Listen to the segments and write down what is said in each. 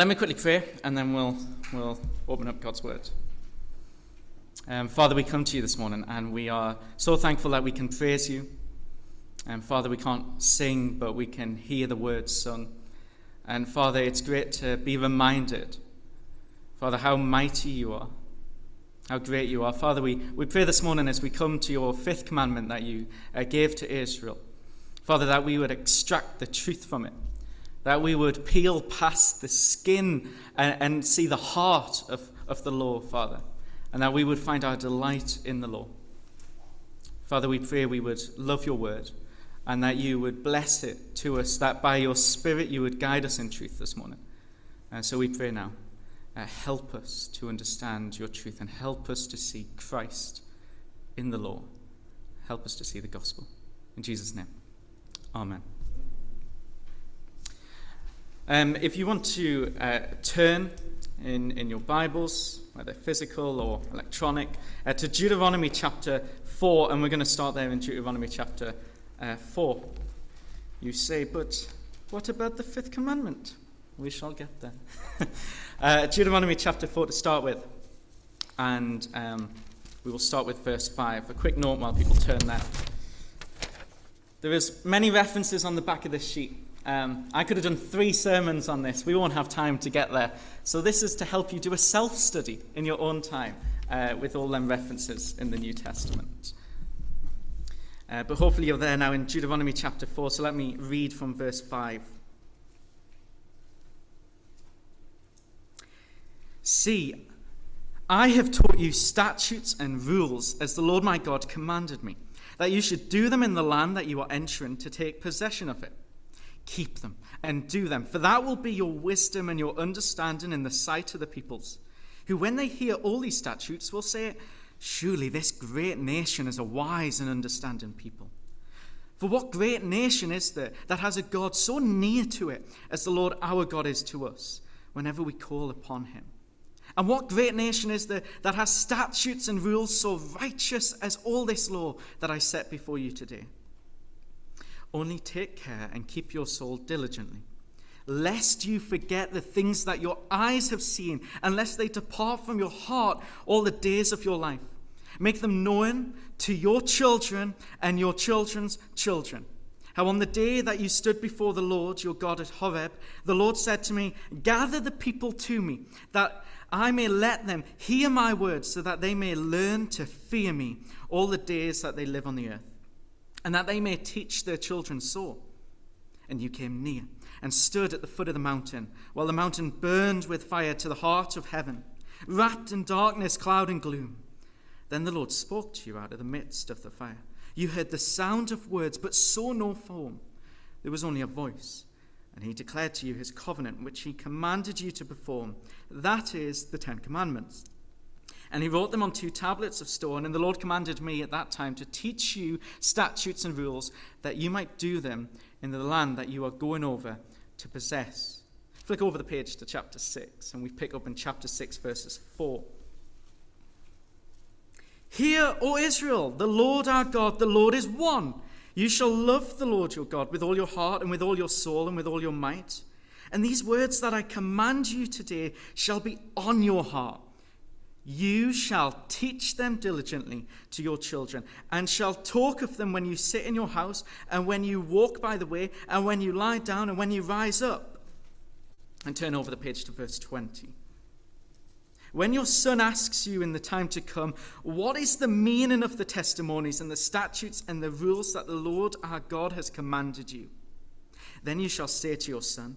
Let me quickly pray and then we'll, we'll open up God's Word. Um, Father, we come to you this morning and we are so thankful that we can praise you. And Father, we can't sing, but we can hear the words sung. And Father, it's great to be reminded, Father, how mighty you are, how great you are. Father, we, we pray this morning as we come to your fifth commandment that you uh, gave to Israel, Father, that we would extract the truth from it, that we would peel past the skin and, and see the heart of, of the law, Father, and that we would find our delight in the law. Father, we pray we would love your word and that you would bless it to us, that by your Spirit you would guide us in truth this morning. Uh, so we pray now. Uh, help us to understand your truth and help us to see Christ in the law. Help us to see the gospel. In Jesus' name, Amen. Um, if you want to uh, turn in, in your Bibles, whether physical or electronic, uh, to Deuteronomy chapter 4, and we're going to start there in Deuteronomy chapter uh, 4. You say, but what about the fifth commandment? We shall get there. uh, Deuteronomy chapter 4 to start with. And um, we will start with verse 5. A quick note while people turn there. There is many references on the back of this sheet. Um, I could have done three sermons on this. We won't have time to get there. So this is to help you do a self-study in your own time uh, with all them references in the New Testament. Uh, but hopefully you're there now in Deuteronomy chapter 4, so let me read from verse 5. See, I have taught you statutes and rules as the Lord my God commanded me, that you should do them in the land that you are entering to take possession of it. Keep them and do them, for that will be your wisdom and your understanding in the sight of the peoples, who, when they hear all these statutes, will say, Surely this great nation is a wise and understanding people. For what great nation is there that has a God so near to it as the Lord our God is to us whenever we call upon him? And what great nation is there that has statutes and rules so righteous as all this law that I set before you today? Only take care and keep your soul diligently, lest you forget the things that your eyes have seen, unless they depart from your heart all the days of your life Make them known to your children and your children's children. How on the day that you stood before the Lord your God at Horeb, the Lord said to me, Gather the people to me, that I may let them hear my words, so that they may learn to fear me all the days that they live on the earth, and that they may teach their children so. And you came near and stood at the foot of the mountain, while the mountain burned with fire to the heart of heaven, wrapped in darkness, cloud, and gloom. Then the Lord spoke to you out of the midst of the fire. You heard the sound of words, but saw no form. There was only a voice. And he declared to you his covenant, which he commanded you to perform. That is the Ten Commandments. And he wrote them on two tablets of stone. And the Lord commanded me at that time to teach you statutes and rules, that you might do them in the land that you are going over to possess. Flick over the page to chapter 6, and we pick up in chapter 6, verses 4. Hear, O Israel, the Lord our God, the Lord is one. You shall love the Lord your God with all your heart and with all your soul and with all your might. And these words that I command you today shall be on your heart. You shall teach them diligently to your children, and shall talk of them when you sit in your house, and when you walk by the way, and when you lie down, and when you rise up. And turn over the page to verse 20. When your son asks you in the time to come, What is the meaning of the testimonies and the statutes and the rules that the Lord our God has commanded you? Then you shall say to your son,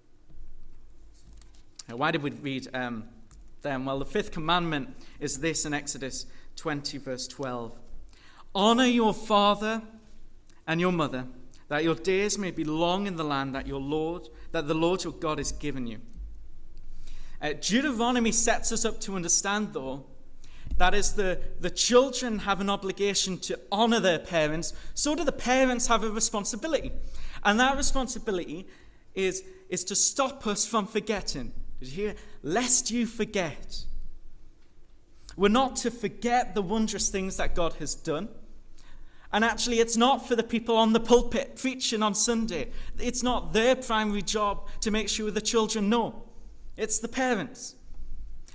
Why did we read um, them? Well, the fifth commandment is this in Exodus 20, verse 12 Honor your father and your mother, that your days may be long in the land that your Lord, that the Lord your God has given you. Uh, Deuteronomy sets us up to understand, though, that as the, the children have an obligation to honor their parents, so do the parents have a responsibility. And that responsibility is, is to stop us from forgetting. Did you hear? Lest you forget. We're not to forget the wondrous things that God has done. And actually, it's not for the people on the pulpit preaching on Sunday. It's not their primary job to make sure the children know. It's the parents.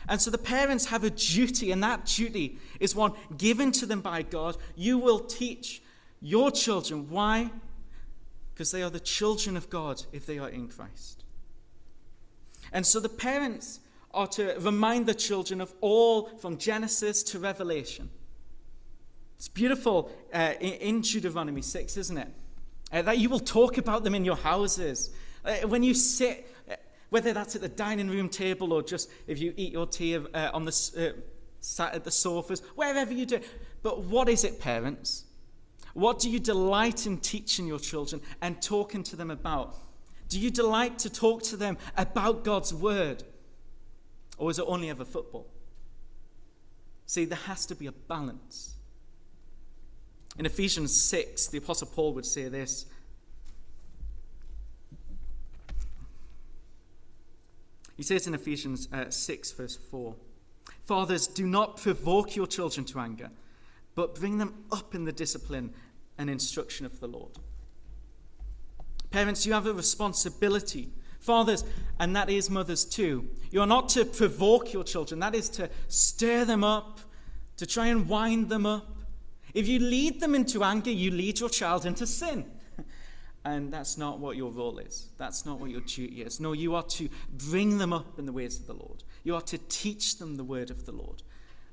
And so the parents have a duty, and that duty is one given to them by God. You will teach your children. Why? Because they are the children of God if they are in Christ. And so the parents are to remind the children of all from Genesis to Revelation. It's beautiful uh, in, Deuteronomy 6, isn't it? Uh, that you will talk about them in your houses. Uh, when you sit, uh, whether that's at the dining room table or just if you eat your tea uh, on the, uh, sat at the sofas, wherever you do. But what is it, parents? What do you delight in teaching your children and talking to them about? Do you delight to talk to them about God's word? Or is it only ever football? See, there has to be a balance. In Ephesians 6, the Apostle Paul would say this He says in Ephesians uh, 6, verse 4 Fathers, do not provoke your children to anger, but bring them up in the discipline and instruction of the Lord. Parents, you have a responsibility. Fathers, and that is mothers too. You are not to provoke your children, that is to stir them up, to try and wind them up. If you lead them into anger, you lead your child into sin. And that's not what your role is. That's not what your duty is. No, you are to bring them up in the ways of the Lord. You are to teach them the word of the Lord.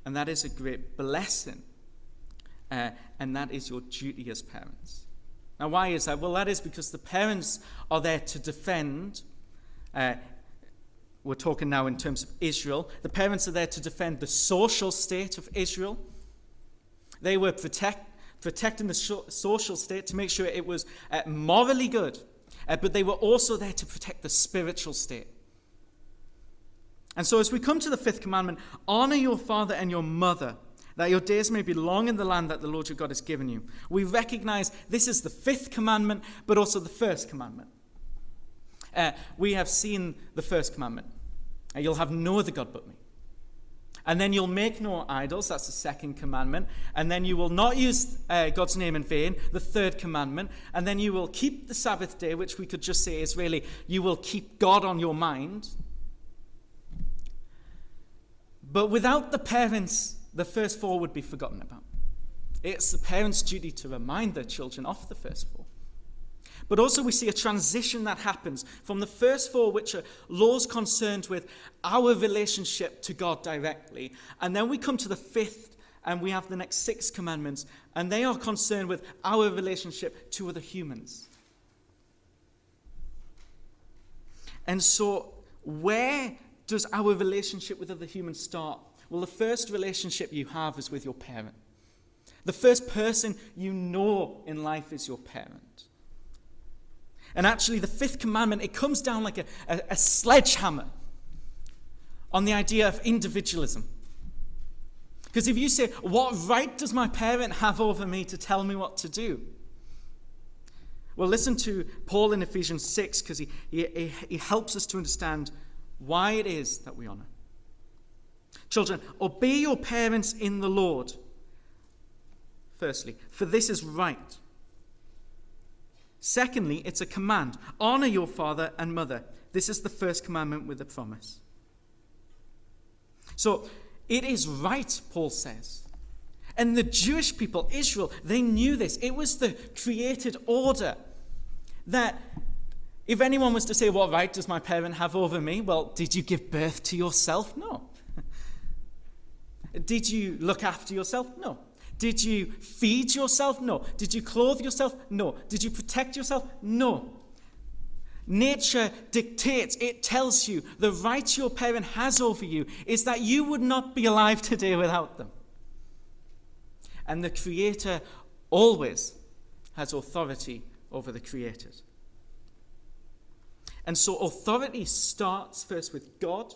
And that is a great blessing. Uh, and that is your duty as parents. Now, why is that? Well, that is because the parents are there to defend. Uh, we're talking now in terms of Israel. The parents are there to defend the social state of Israel. They were protect, protecting the social state to make sure it was uh, morally good, uh, but they were also there to protect the spiritual state. And so, as we come to the fifth commandment, honor your father and your mother, that your days may be long in the land that the Lord your God has given you. We recognize this is the fifth commandment, but also the first commandment. Uh, we have seen the first commandment. Uh, you'll have no other God but me. And then you'll make no idols, that's the second commandment. And then you will not use uh, God's name in vain, the third commandment. And then you will keep the Sabbath day, which we could just say is really you will keep God on your mind. But without the parents, the first four would be forgotten about. It's the parents' duty to remind their children of the first four. But also, we see a transition that happens from the first four, which are laws concerned with our relationship to God directly. And then we come to the fifth, and we have the next six commandments, and they are concerned with our relationship to other humans. And so, where does our relationship with other humans start? Well, the first relationship you have is with your parent. The first person you know in life is your parent. And actually, the fifth commandment, it comes down like a, a, a sledgehammer on the idea of individualism. Because if you say, What right does my parent have over me to tell me what to do? Well, listen to Paul in Ephesians 6 because he, he, he helps us to understand why it is that we honor. Children, obey your parents in the Lord. Firstly, for this is right. Secondly, it's a command honor your father and mother. This is the first commandment with a promise. So it is right, Paul says. And the Jewish people, Israel, they knew this. It was the created order that if anyone was to say, What right does my parent have over me? Well, did you give birth to yourself? No. Did you look after yourself? No. Did you feed yourself? No. Did you clothe yourself? No. Did you protect yourself? No. Nature dictates, it tells you the right your parent has over you is that you would not be alive today without them. And the Creator always has authority over the created. And so authority starts first with God,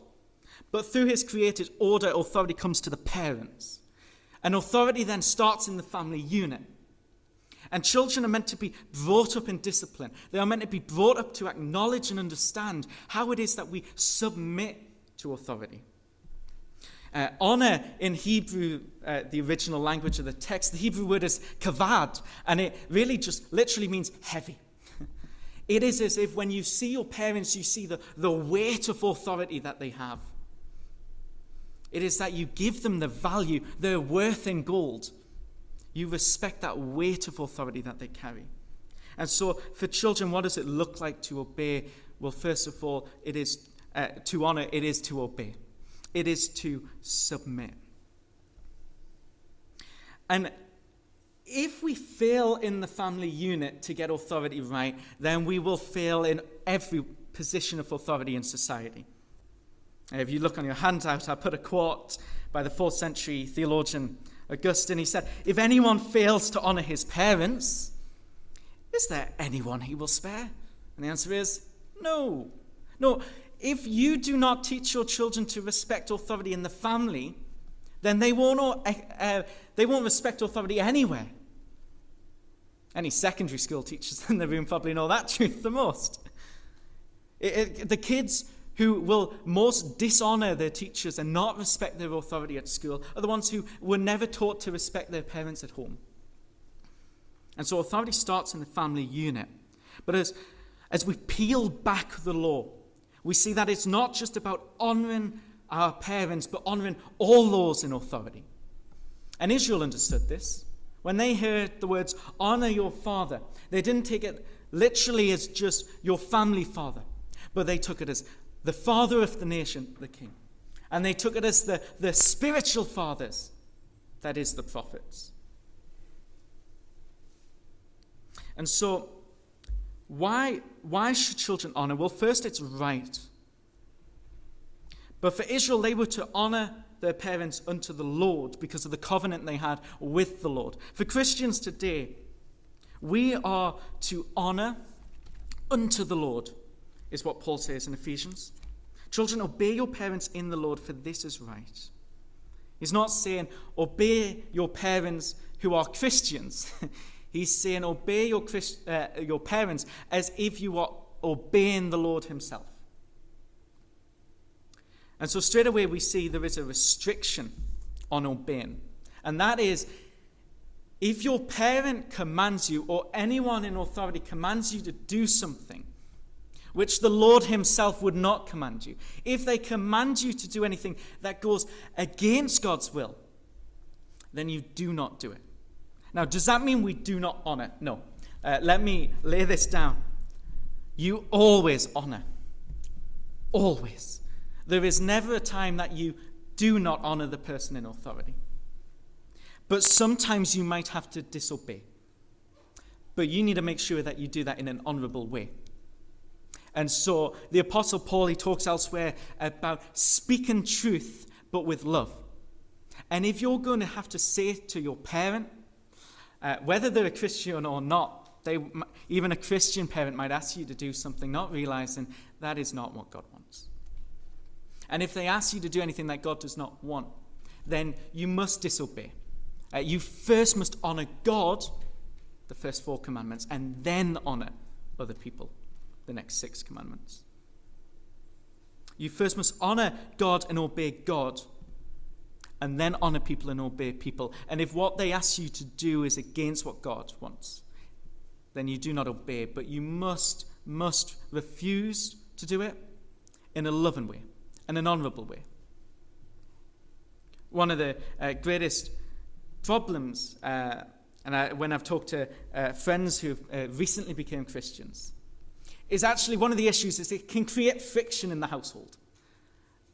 But through his created order, authority comes to the parents. And authority then starts in the family unit. And children are meant to be brought up in discipline. They are meant to be brought up to acknowledge and understand how it is that we submit to authority. Uh, honor in Hebrew, uh, the original language of the text, the Hebrew word is kavod, and it really just literally means heavy. it is as if when you see your parents, you see the, the weight of authority that they have. It is that you give them the value, their worth in gold. You respect that weight of authority that they carry. And so, for children, what does it look like to obey? Well, first of all, it is uh, to honor, it is to obey, it is to submit. And if we fail in the family unit to get authority right, then we will fail in every position of authority in society. If you look on your handout, I put a quote by the fourth century theologian Augustine. He said, If anyone fails to honor his parents, is there anyone he will spare? And the answer is no. No, if you do not teach your children to respect authority in the family, then they won't, uh, uh, they won't respect authority anywhere. Any secondary school teachers in the room probably know that truth the most. It, it, the kids who will most dishonor their teachers and not respect their authority at school are the ones who were never taught to respect their parents at home. And so authority starts in the family unit. But as, as we peel back the law, we see that it's not just about honoring our parents, but honoring all those in authority. And Israel understood this. When they heard the words, honor your father, they didn't take it literally as just your family father, but they took it as the father of the nation, the king. And they took it as the, the spiritual fathers, that is, the prophets. And so, why, why should children honor? Well, first, it's right. But for Israel, they were to honor their parents unto the Lord because of the covenant they had with the Lord. For Christians today, we are to honor unto the Lord is what Paul says in Ephesians. Children, obey your parents in the Lord, for this is right. He's not saying, obey your parents who are Christians. He's saying, obey your, Christ, uh, your parents as if you are obeying the Lord Himself. And so, straight away, we see there is a restriction on obeying. And that is, if your parent commands you, or anyone in authority commands you to do something, which the Lord Himself would not command you, if they command you to do anything that goes against God's will, then you do not do it. Now, does that mean we do not honor? No. Uh, let me lay this down. You always honor. Always. There is never a time that you do not honor the person in authority. But sometimes you might have to disobey. But you need to make sure that you do that in an honorable way. And so the Apostle Paul, he talks elsewhere about speaking truth, but with love. And if you're going to have to say to your parent, uh, whether they're a Christian or not, they, even a Christian parent might ask you to do something, not realizing that is not what God wants. And if they ask you to do anything that God does not want, then you must disobey. Uh, you first must honor God, the first four commandments, and then honor other people the next six commandments. You first must honor God and obey God, and then honor people and obey people. And if what they ask you to do is against what God wants, then you do not obey, but you must, must refuse to do it in a loving way and an honorable way. One of the uh, greatest problems, uh, and I, when I've talked to uh, friends who uh, recently became Christians, is actually one of the issues is it can create friction in the household.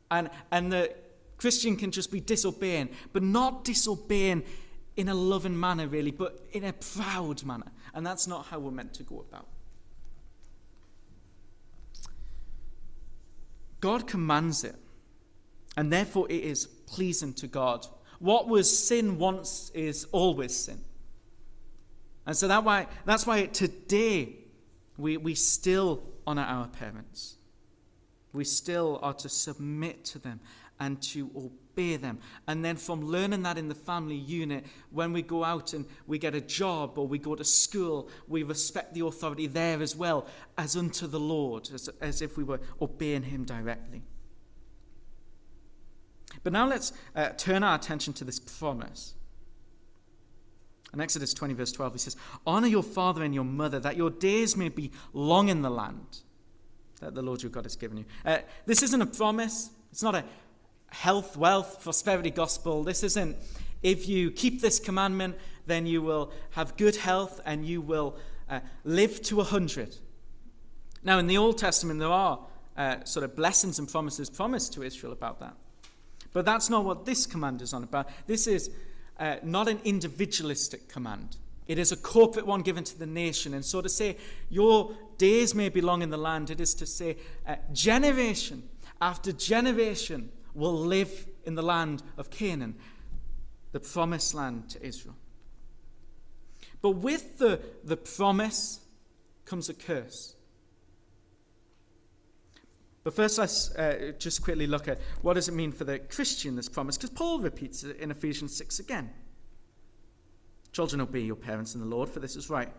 And, and the Christian can just be disobeying, but not disobeying in a loving manner, really, but in a proud manner. And that's not how we're meant to go about. God commands it, and therefore it is pleasing to God. What was sin once is always sin. And so that why, that's why today we, we still honor our parents. We still are to submit to them and to obey them. And then from learning that in the family unit, when we go out and we get a job or we go to school, we respect the authority there as well as unto the Lord, as, as if we were obeying Him directly. But now let's uh, turn our attention to this promise. In Exodus 20, verse 12, he says, Honor your father and your mother, that your days may be long in the land that the Lord your God has given you. Uh, this isn't a promise. It's not a health, wealth, prosperity gospel. This isn't, if you keep this commandment, then you will have good health and you will uh, live to a hundred. Now, in the Old Testament, there are uh, sort of blessings and promises promised to Israel about that. But that's not what this command is on about. This is uh, not an individualistic command. It is a corporate one given to the nation. And so to say, your days may be long in the land, it is to say, uh, generation after generation will live in the land of Canaan, the promised land to Israel. But with the, the promise comes a curse. But first, let's uh, just quickly look at what does it mean for the Christian, this promise, because Paul repeats it in Ephesians 6 again. Children, obey your parents in the Lord, for this is right.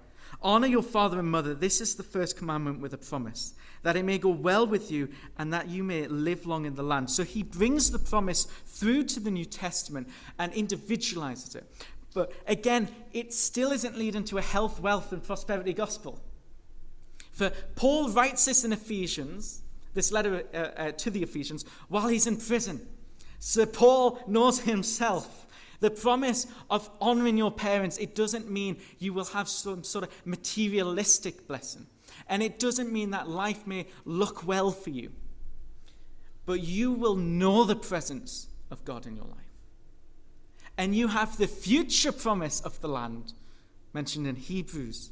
Honor your father and mother. This is the first commandment with a promise, that it may go well with you and that you may live long in the land. So he brings the promise through to the New Testament and individualizes it. But again, it still isn't leading to a health, wealth, and prosperity gospel. For Paul writes this in Ephesians this letter uh, uh, to the Ephesians while he's in prison. So Paul knows himself. The promise of honoring your parents, it doesn't mean you will have some sort of materialistic blessing. And it doesn't mean that life may look well for you. But you will know the presence of God in your life. And you have the future promise of the land mentioned in Hebrews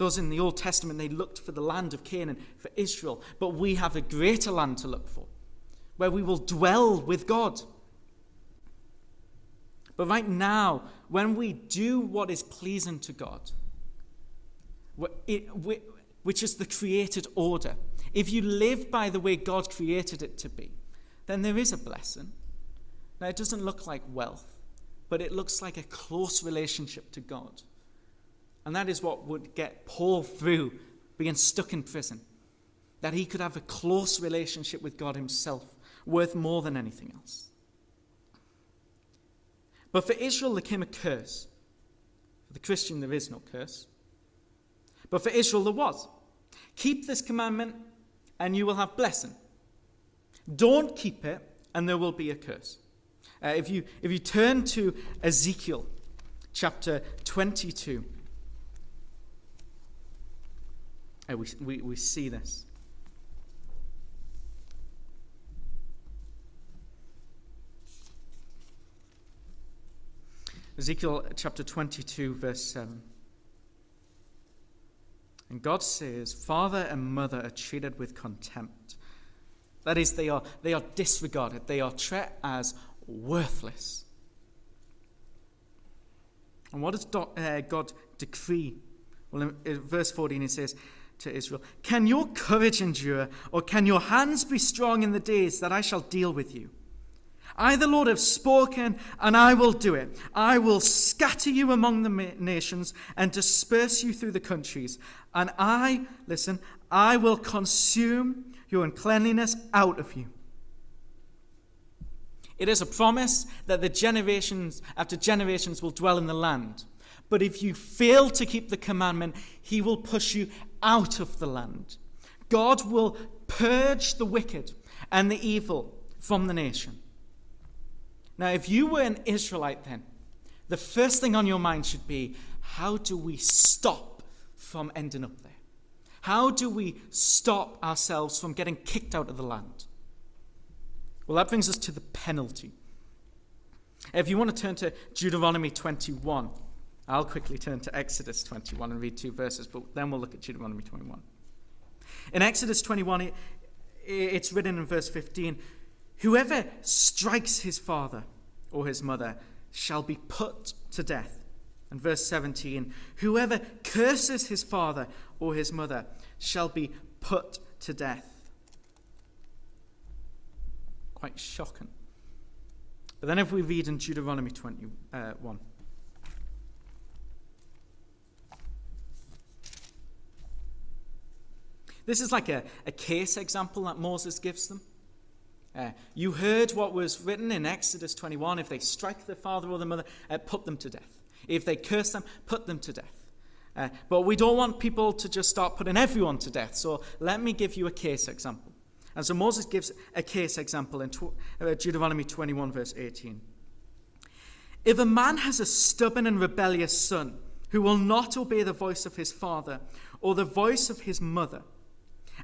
those in the Old Testament, they looked for the land of Canaan, for Israel. But we have a greater land to look for, where we will dwell with God. But right now, when we do what is pleasing to God, which is the created order, if you live by the way God created it to be, then there is a blessing. Now, it doesn't look like wealth, but it looks like a close relationship to God. And that is what would get Paul through being stuck in prison. That he could have a close relationship with God himself, worth more than anything else. But for Israel, there came a curse. For the Christian, there is no curse. But for Israel, there was. Keep this commandment, and you will have blessing. Don't keep it, and there will be a curse. Uh, if, you, if you turn to Ezekiel chapter 22, We, we, we see this. Ezekiel chapter 22, verse 7. And God says, Father and mother are treated with contempt. That is, they are, they are disregarded, they are treated as worthless. And what does uh, God decree? Well, in verse 14, it says, to Israel Can your courage endure, or can your hands be strong in the days that I shall deal with you? I, the Lord, have spoken, and I will do it. I will scatter you among the nations and disperse you through the countries. And I, listen, I will consume your uncleanliness out of you. It is a promise that the generations after generations will dwell in the land. But if you fail to keep the commandment, he will push you out of the land. God will purge the wicked and the evil from the nation. Now, if you were an Israelite then, the first thing on your mind should be how do we stop from ending up there? How do we stop ourselves from getting kicked out of the land? Well, that brings us to the penalty. If you want to turn to Deuteronomy 21, I'll quickly turn to Exodus 21 and read two verses, but then we'll look at Deuteronomy 21. In Exodus 21, it, it's written in verse 15 Whoever strikes his father or his mother shall be put to death. And verse 17 Whoever curses his father or his mother shall be put to death. quite shocking. But then if we read in Deuteronomy 21, uh, This is like a, a case example that Moses gives them. Uh, you heard what was written in Exodus 21 if they strike the father or the mother, uh, put them to death. If they curse them, put them to death. Uh, but we don't want people to just start putting everyone to death. So let me give you a case example. And so Moses gives a case example in tw- uh, Deuteronomy 21, verse 18. If a man has a stubborn and rebellious son who will not obey the voice of his father or the voice of his mother,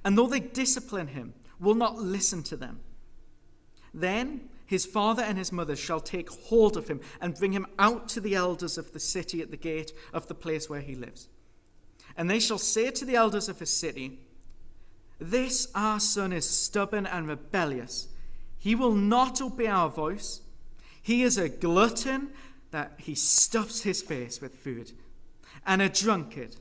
and though they discipline him, will not listen to them. Then his father and his mother shall take hold of him and bring him out to the elders of the city at the gate of the place where he lives. And they shall say to the elders of his city, This our son is stubborn and rebellious. He will not obey our voice. He is a glutton that he stuffs his face with food, and a drunkard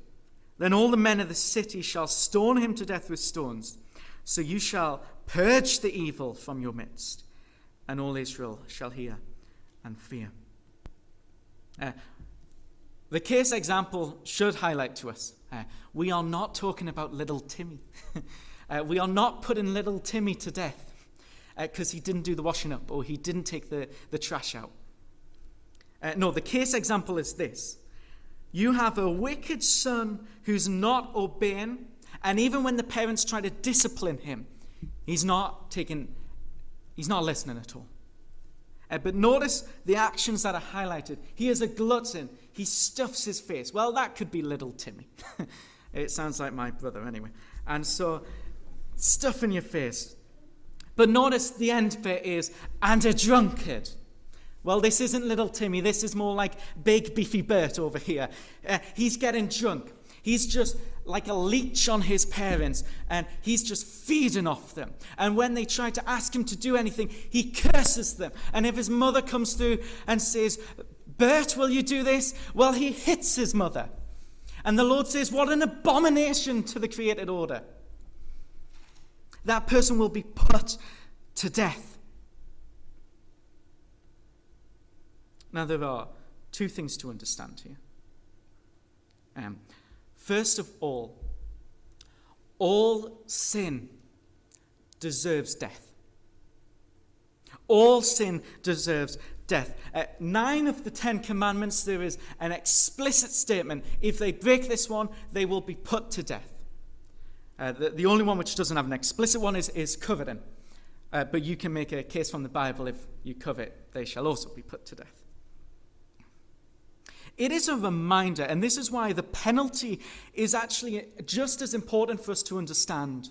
then all the men of the city shall stone him to death with stones. So you shall purge the evil from your midst, and all Israel shall hear and fear. Uh, the case example should highlight to us uh, we are not talking about little Timmy. uh, we are not putting little Timmy to death because uh, he didn't do the washing up or he didn't take the, the trash out. Uh, no, the case example is this you have a wicked son who's not obeying, and even when the parents try to discipline him, he's not taking, he's not listening at all. Uh, but notice the actions that are highlighted. He is a glutton. He stuffs his face. Well, that could be little Timmy. it sounds like my brother, anyway. And so, stuff in your face. But notice the end bit is, and a drunkard. Well, this isn't little Timmy. This is more like big, beefy Bert over here. Uh, he's getting drunk. He's just like a leech on his parents, and he's just feeding off them. And when they try to ask him to do anything, he curses them. And if his mother comes through and says, Bert, will you do this? Well, he hits his mother. And the Lord says, What an abomination to the created order. That person will be put to death. Now, there are two things to understand here. Um, first of all, all sin deserves death. All sin deserves death. Uh, nine of the Ten Commandments, there is an explicit statement if they break this one, they will be put to death. Uh, the, the, only one which doesn't have an explicit one is, is coveting. Uh, but you can make a case from the Bible if you covet, they shall also be put to death. It is a reminder, and this is why the penalty is actually just as important for us to understand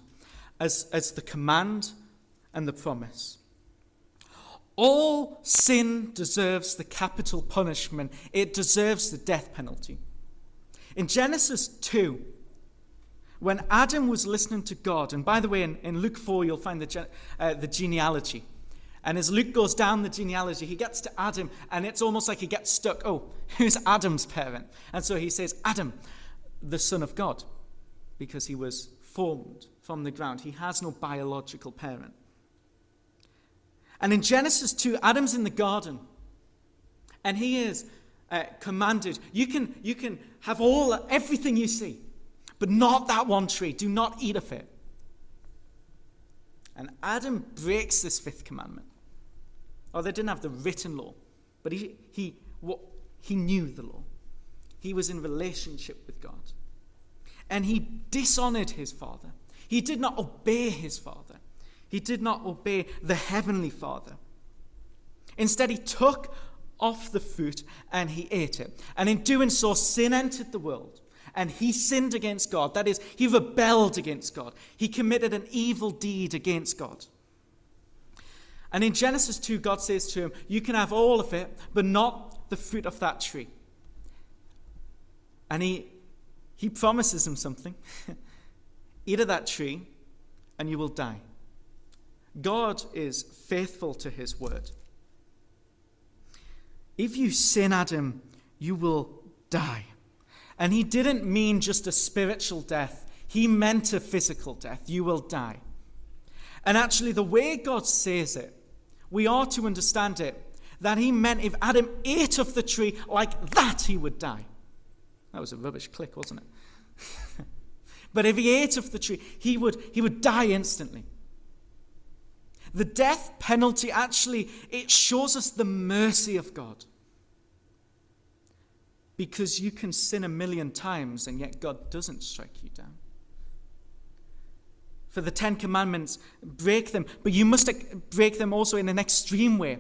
as, as the command and the promise. All sin deserves the capital punishment, it deserves the death penalty. In Genesis 2, when Adam was listening to God, and by the way, in, in Luke 4, you'll find the, uh, the genealogy. And as Luke goes down the genealogy, he gets to Adam, and it's almost like he gets stuck. Oh, who's Adam's parent? And so he says, Adam, the son of God, because he was formed from the ground. He has no biological parent. And in Genesis 2, Adam's in the garden, and he is uh, commanded, you can, you can have all, everything you see, but not that one tree. Do not eat of it. And Adam breaks this fifth commandment. Oh, they didn't have the written law, but he, he, what, he knew the law. He was in relationship with God. And he dishonored his father. He did not obey his father. He did not obey the heavenly father. Instead, he took off the fruit and he ate it. And in doing so, sin entered the world. And he sinned against God. That is, he rebelled against God. He committed an evil deed against God. And in Genesis 2, God says to him, You can have all of it, but not the fruit of that tree. And he, he promises him something Eat of that tree, and you will die. God is faithful to his word. If you sin, Adam, you will die. And he didn't mean just a spiritual death, he meant a physical death. You will die. And actually, the way God says it we are to understand it that he meant if Adam ate of the tree like that, he would die. That was a rubbish click, wasn't it? but if he ate of the tree, he would, he would die instantly. The death penalty actually it shows us the mercy of God. Because you can sin a million times and yet God doesn't strike you down. For the Ten Commandments, break them, but you must break them also in an extreme way.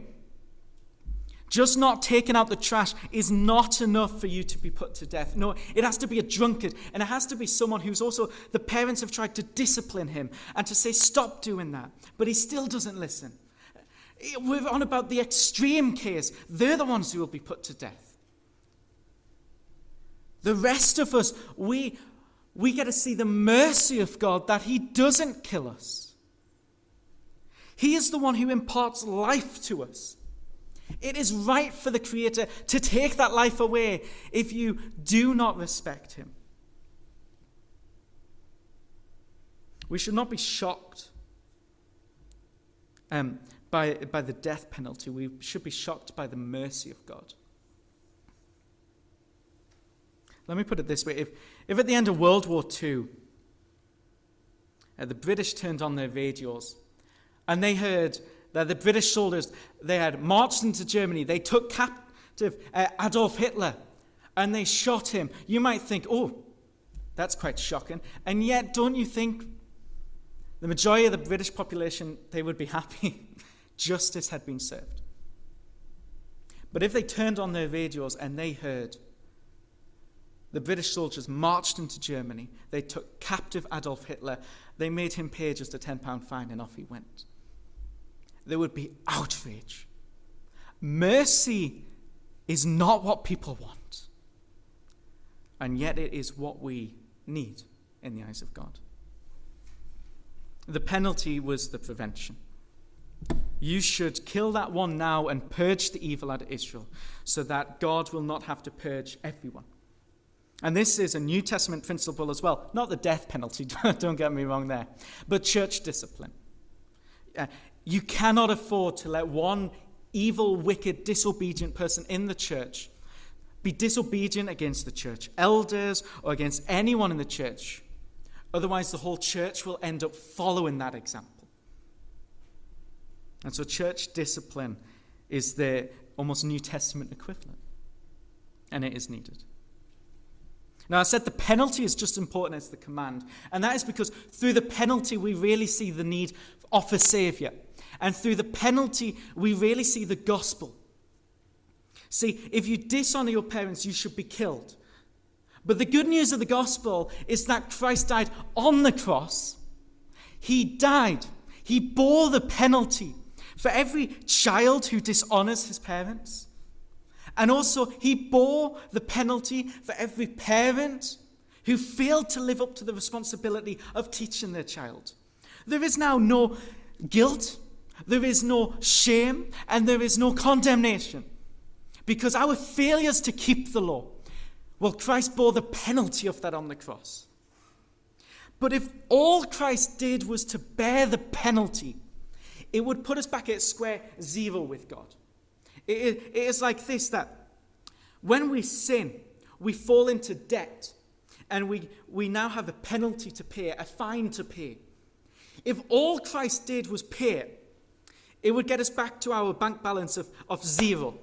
Just not taking out the trash is not enough for you to be put to death. No, it has to be a drunkard, and it has to be someone who's also, the parents have tried to discipline him and to say, stop doing that, but he still doesn't listen. Eh, we're on about the extreme case. They're the ones who will be put to death. The rest of us, we, we get to see the mercy of God that He doesn't kill us. He is the one who imparts life to us. It is right for the Creator to take that life away if you do not respect Him. We should not be shocked um, by, by the death penalty. We should be shocked by the mercy of God. Let me put it this way if, if at the end of World War II, uh, the British turned on their radios and they heard that the British soldiers they had marched into Germany, they took captive uh, Adolf Hitler and they shot him, you might think, oh, that's quite shocking. And yet, don't you think the majority of the British population they would be happy justice had been served? But if they turned on their radios and they heard the British soldiers marched into Germany. They took captive Adolf Hitler. They made him pay just a £10 fine, and off he went. There would be outrage. Mercy is not what people want, and yet it is what we need in the eyes of God. The penalty was the prevention. You should kill that one now and purge the evil out of Israel so that God will not have to purge everyone. And this is a New Testament principle as well. Not the death penalty, don't get me wrong there, but church discipline. Uh, you cannot afford to let one evil, wicked, disobedient person in the church be disobedient against the church, elders, or against anyone in the church. Otherwise, the whole church will end up following that example. And so, church discipline is the almost New Testament equivalent, and it is needed. Now, I said the penalty is just as important as the command, and that is because through the penalty we really see the need of a Saviour. And through the penalty, we really see the gospel. See, if you dishonor your parents, you should be killed. But the good news of the gospel is that Christ died on the cross. He died, He bore the penalty for every child who dishonors his parents. And also, he bore the penalty for every parent who failed to live up to the responsibility of teaching their child. There is now no guilt, there is no shame, and there is no condemnation because our failures to keep the law, well, Christ bore the penalty of that on the cross. But if all Christ did was to bear the penalty, it would put us back at square zero with God. It, is like this that when we sin, we fall into debt and we, we now have a penalty to pay, a fine to pay. If all Christ did was pay it, it would get us back to our bank balance of, of zero.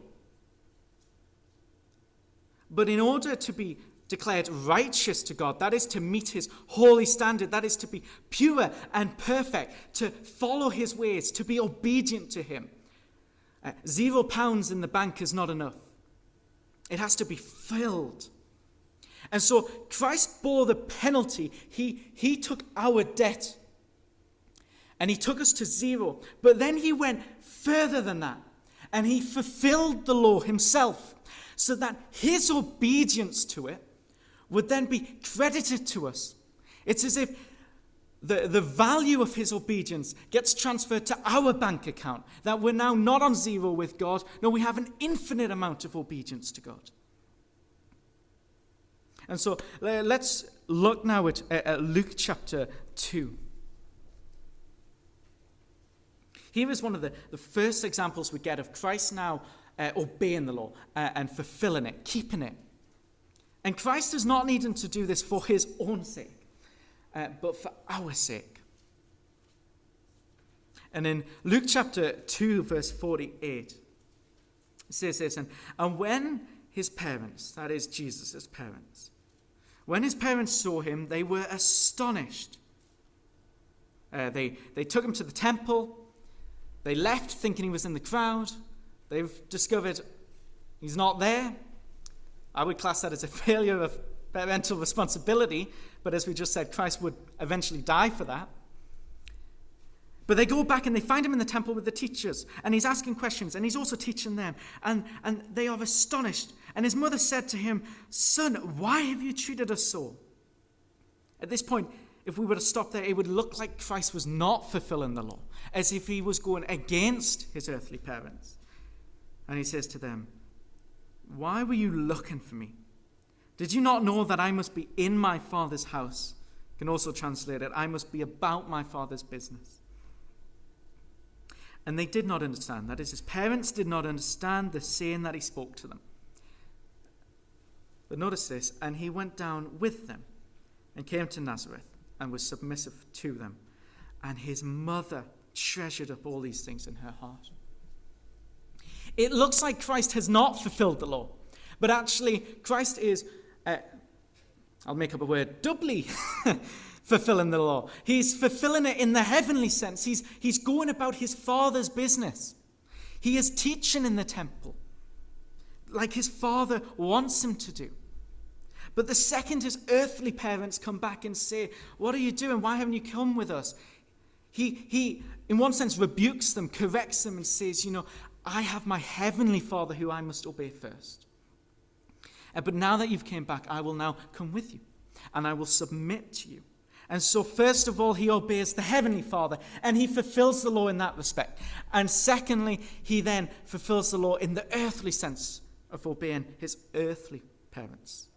But in order to be declared righteous to God, that is to meet his holy standard, that is to be pure and perfect, to follow his ways, to be obedient to him uh, zero pounds in the bank is not enough. It has to be filled. And so Christ bore the penalty. He, he took our debt and he took us to zero. But then he went further than that and he fulfilled the law himself so that his obedience to it would then be credited to us. It's as if the, the value of his obedience gets transferred to our bank account. That we're now not on zero with God. No, we have an infinite amount of obedience to God. And so let's look now at, at Luke chapter 2. Here is one of the, the first examples we get of Christ now uh, obeying the law uh, and fulfilling it, keeping it. And Christ is not needing to do this for his own sake, uh, but for our sake. And in Luke chapter 2, verse 48, it says this and, and when his parents, that is Jesus' parents, when his parents saw him, they were astonished. Uh, they, they took him to the temple. They left thinking he was in the crowd. They've discovered he's not there. I would class that as a failure of parental responsibility, but as we just said, Christ would eventually die for that. But they go back and they find him in the temple with the teachers, and he's asking questions, and he's also teaching them. And, and they are astonished. And his mother said to him, Son, why have you treated us so? At this point, if we were to stop there, it would look like Christ was not fulfilling the law, as if he was going against his earthly parents. And he says to them, Why were you looking for me? Did you not know that I must be in my Father's house? You can also translate it, I must be about my Father's business. And they did not understand. That is, his parents did not understand the saying that he spoke to them. But notice this, and he went down with them and came to Nazareth and was submissive to them. And his mother treasured up all these things in her heart. It looks like Christ has not fulfilled the law, but actually, Christ is, I'll make up a word, doubly fulfilling the law. He's fulfilling it in the heavenly sense. He's, he's going about his Father's business. He is teaching in the temple like his Father wants him to do. But the second his earthly parents come back and say, What are you doing? Why haven't you come with us? He, he, in one sense, rebukes them, corrects them, and says, You know, I have my heavenly Father who I must obey first. Uh, but now that you've came back, I will now come with you, and I will submit to you. And so, first of all, he obeys the Heavenly Father, and he fulfills the law in that respect. And secondly, he then fulfills the law in the earthly sense of obeying his earthly parents.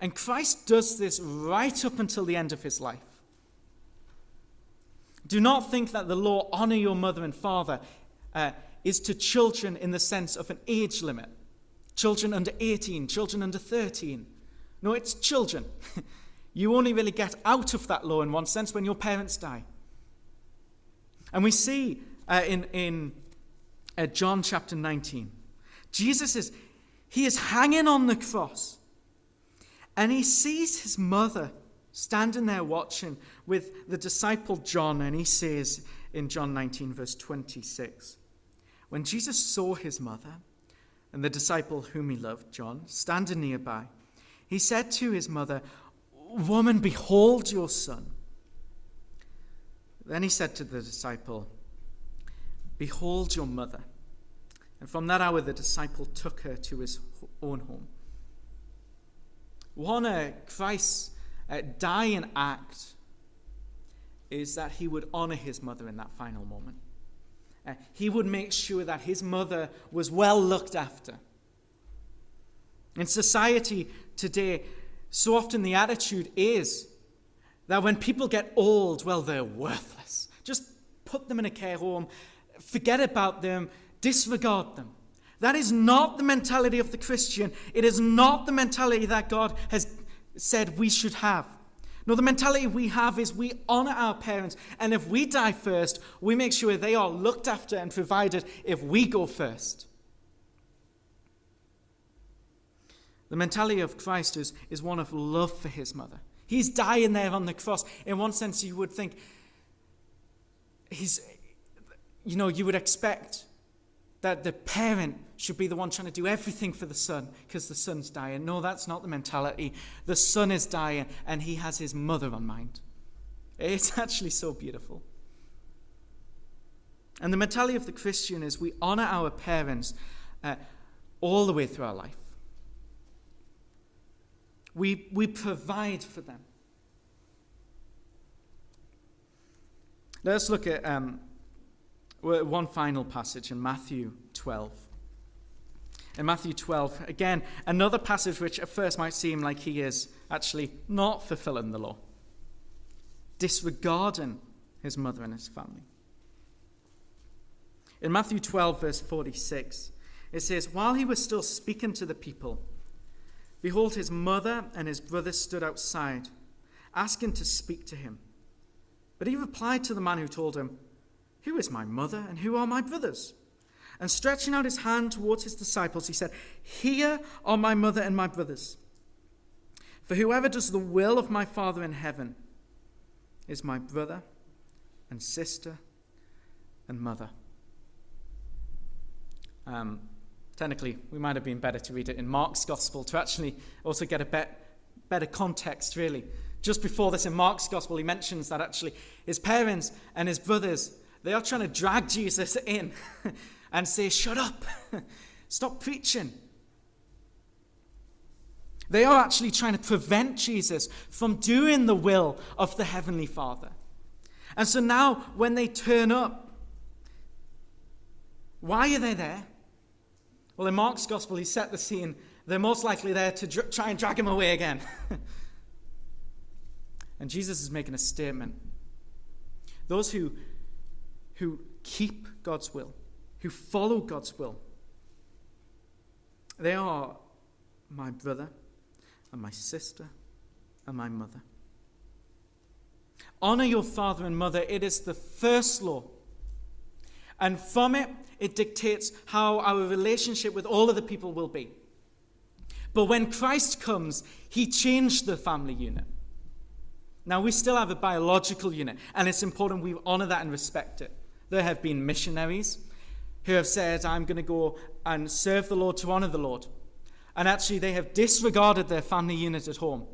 And Christ does this right up until the end of his life. Do not think that the law, honor your mother and father, uh, is to children in the sense of an age limit. Children under 18, children under 13. No, it's children. You only really get out of that law in one sense when your parents die. And we see uh, in, in uh, John chapter 19, Jesus is, he is hanging on the cross and he sees his mother standing there watching with the disciple John, and he says in John 19, verse 26, When Jesus saw his mother and the disciple whom he loved, John, standing nearby, he said to his mother, Woman, behold your son. Then he said to the disciple, Behold your mother. And from that hour, the disciple took her to his own home. One of Christ's uh, dying act is that he would honor his mother in that final moment. Uh, he would make sure that his mother was well looked after. In society today, so often the attitude is that when people get old, well, they're worthless. Just put them in a care home, forget about them, disregard them. That is not the mentality of the Christian. It is not the mentality that God has said we should have. No, the mentality we have is we honor our parents, and if we die first, we make sure they are looked after and provided if we go first. The mentality of Christ is, is one of love for his mother. He's dying there on the cross. In one sense, you would think he's, you know, you would expect that the parent should be the one trying to do everything for the son because the son's dying. No, that's not the mentality. The son is dying and he has his mother on mind. It's actually so beautiful. And the mentality of the Christian is we honor our parents uh, all the way through our life. We, we provide for them. Let's look at um, one final passage in Matthew 12. In Matthew 12, again, another passage which at first might seem like he is actually not fulfilling the law, disregarding his mother and his family. In Matthew 12, verse 46, it says, While he was still speaking to the people, behold, his mother and his brothers stood outside, asking to speak to him. But he replied to the man who told him, Who is my mother and who are my brothers? And stretching out his hand towards his disciples, he said, Here are my mother and my brothers. For whoever does the will of my Father in heaven is my brother and sister and mother. Um, technically, we might have been better to read it in Mark's Gospel to actually also get a bet, better context, really. Just before this in Mark's Gospel, he mentions that actually his parents and his brothers, they are trying to drag Jesus in and say, Shut up, stop preaching. They are actually trying to prevent Jesus from doing the will of the Heavenly Father. And so now, when they turn up, why are they there? Well, in Mark's Gospel, he set the scene. They're most likely there to dr- try and drag him away again. and Jesus is making a statement. Those who, who keep God's will, who follow God's will, they are my brother and my sister and my mother. Honor your father and mother. It is the first law. And from it, it dictates how our relationship with all of the people will be. But when Christ comes, he changed the family unit. Now, we still have a biological unit, and it's important we honor that and respect it. There have been missionaries who have said, I'm going to go and serve the Lord to honor the Lord. And actually, they have disregarded their family unit at home.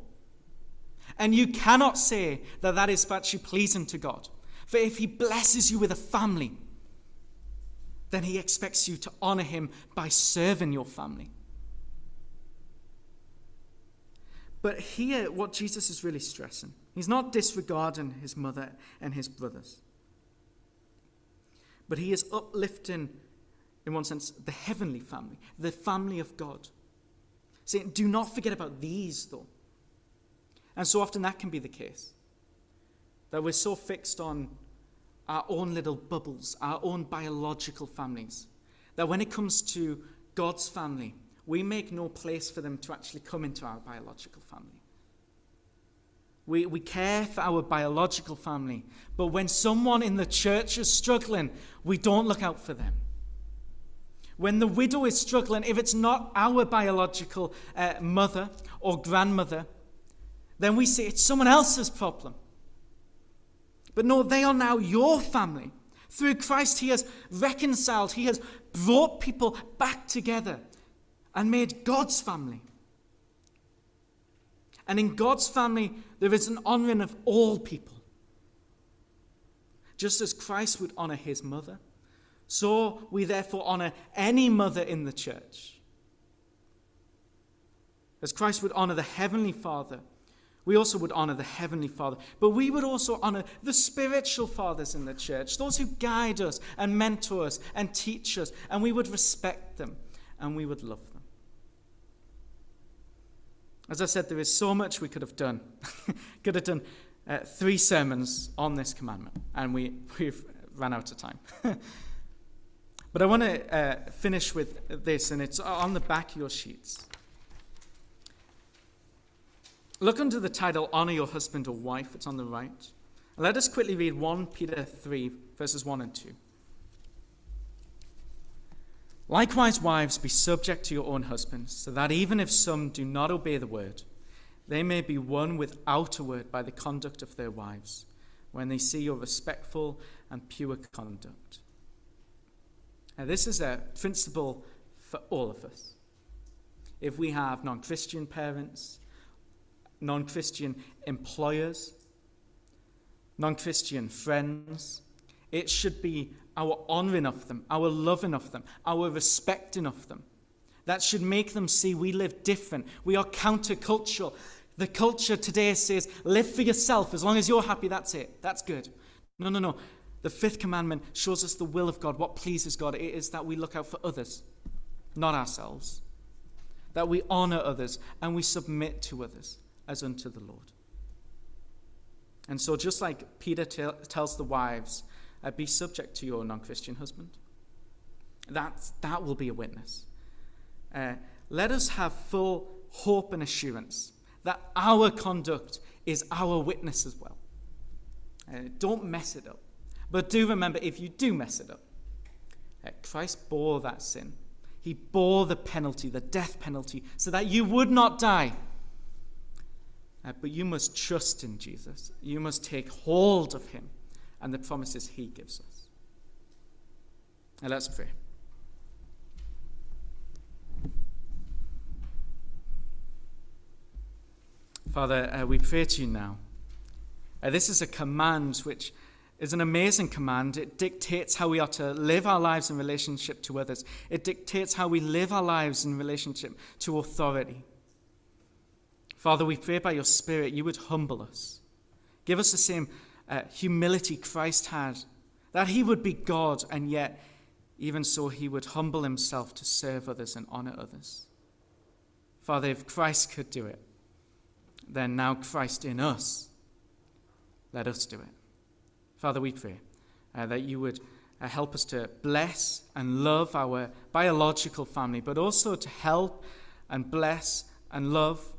And you cannot say that that is actually pleasing to God. For if He blesses you with a family, then He expects you to honor Him by serving your family. But here, what Jesus is really stressing, He's not disregarding His mother and His brothers. But He is uplifting, in one sense, the heavenly family, the family of God. Saying, do not forget about these, though. And so often that can be the case. That we're so fixed on our own little bubbles, our own biological families, that when it comes to God's family, we make no place for them to actually come into our biological family. We, we care for our biological family, but when someone in the church is struggling, we don't look out for them. When the widow is struggling, if it's not our biological uh, mother or grandmother, then we say it's someone else's problem. But no, they are now your family. Through Christ, He has reconciled, He has brought people back together and made God's family. And in God's family, there is an honoring of all people. Just as Christ would honor His mother, so we therefore honor any mother in the church. As Christ would honor the Heavenly Father, we also would honor the Heavenly Father. But we would also honor the spiritual fathers in the church, those who guide us and mentor us and teach us, and we would respect them and we would love them. As I said, there is so much we could have done. could have done uh, three sermons on this commandment, and we, we've run out of time. But I want to uh, finish with this, and it's on the back of your sheets. Look under the title, Honor Your Husband or Wife. It's on the right. Let us quickly read 1 Peter 3, verses 1 and 2. Likewise, wives, be subject to your own husbands, so that even if some do not obey the word, they may be won without a word by the conduct of their wives, when they see your respectful and pure conduct. Now, this is a principle for all of us. If we have non Christian parents, non Christian employers, non Christian friends, it should be our honoring of them, our loving of them, our respecting of them. That should make them see we live different. We are countercultural. The culture today says, live for yourself. As long as you're happy, that's it. That's good. No, no, no. The fifth commandment shows us the will of God, what pleases God. It is that we look out for others, not ourselves. That we honor others and we submit to others as unto the Lord. And so, just like Peter t- tells the wives, uh, be subject to your non Christian husband, That, that will be a witness. Uh, let us have full hope and assurance that our conduct is our witness as well. Uh, don't mess it up. But do remember, if you do mess it up, uh, Christ bore that sin. He bore the penalty, the death penalty, so that you would not die. Uh, but you must trust in Jesus. You must take hold of him and the promises he gives us. Now let's pray. Father, uh, we pray to you now. Uh, this is a command which is an amazing command. It dictates how we are to live our lives in relationship to others, it dictates how we live our lives in relationship to authority. Father, we pray by your Spirit you would humble us. Give us the same uh, humility Christ had, that he would be God, and yet, even so, he would humble himself to serve others and honor others. Father, if Christ could do it, then now Christ in us. Let us do it. Father, we pray uh, that you would uh, help us to bless and love our biological family, but also to help and bless and love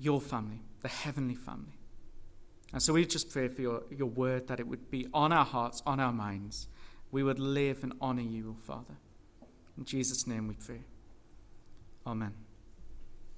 your family, the heavenly family. And so we just pray for your, your word that it would be on our hearts, on our minds. We would live and honor you, Father. In Jesus' name we pray. Amen.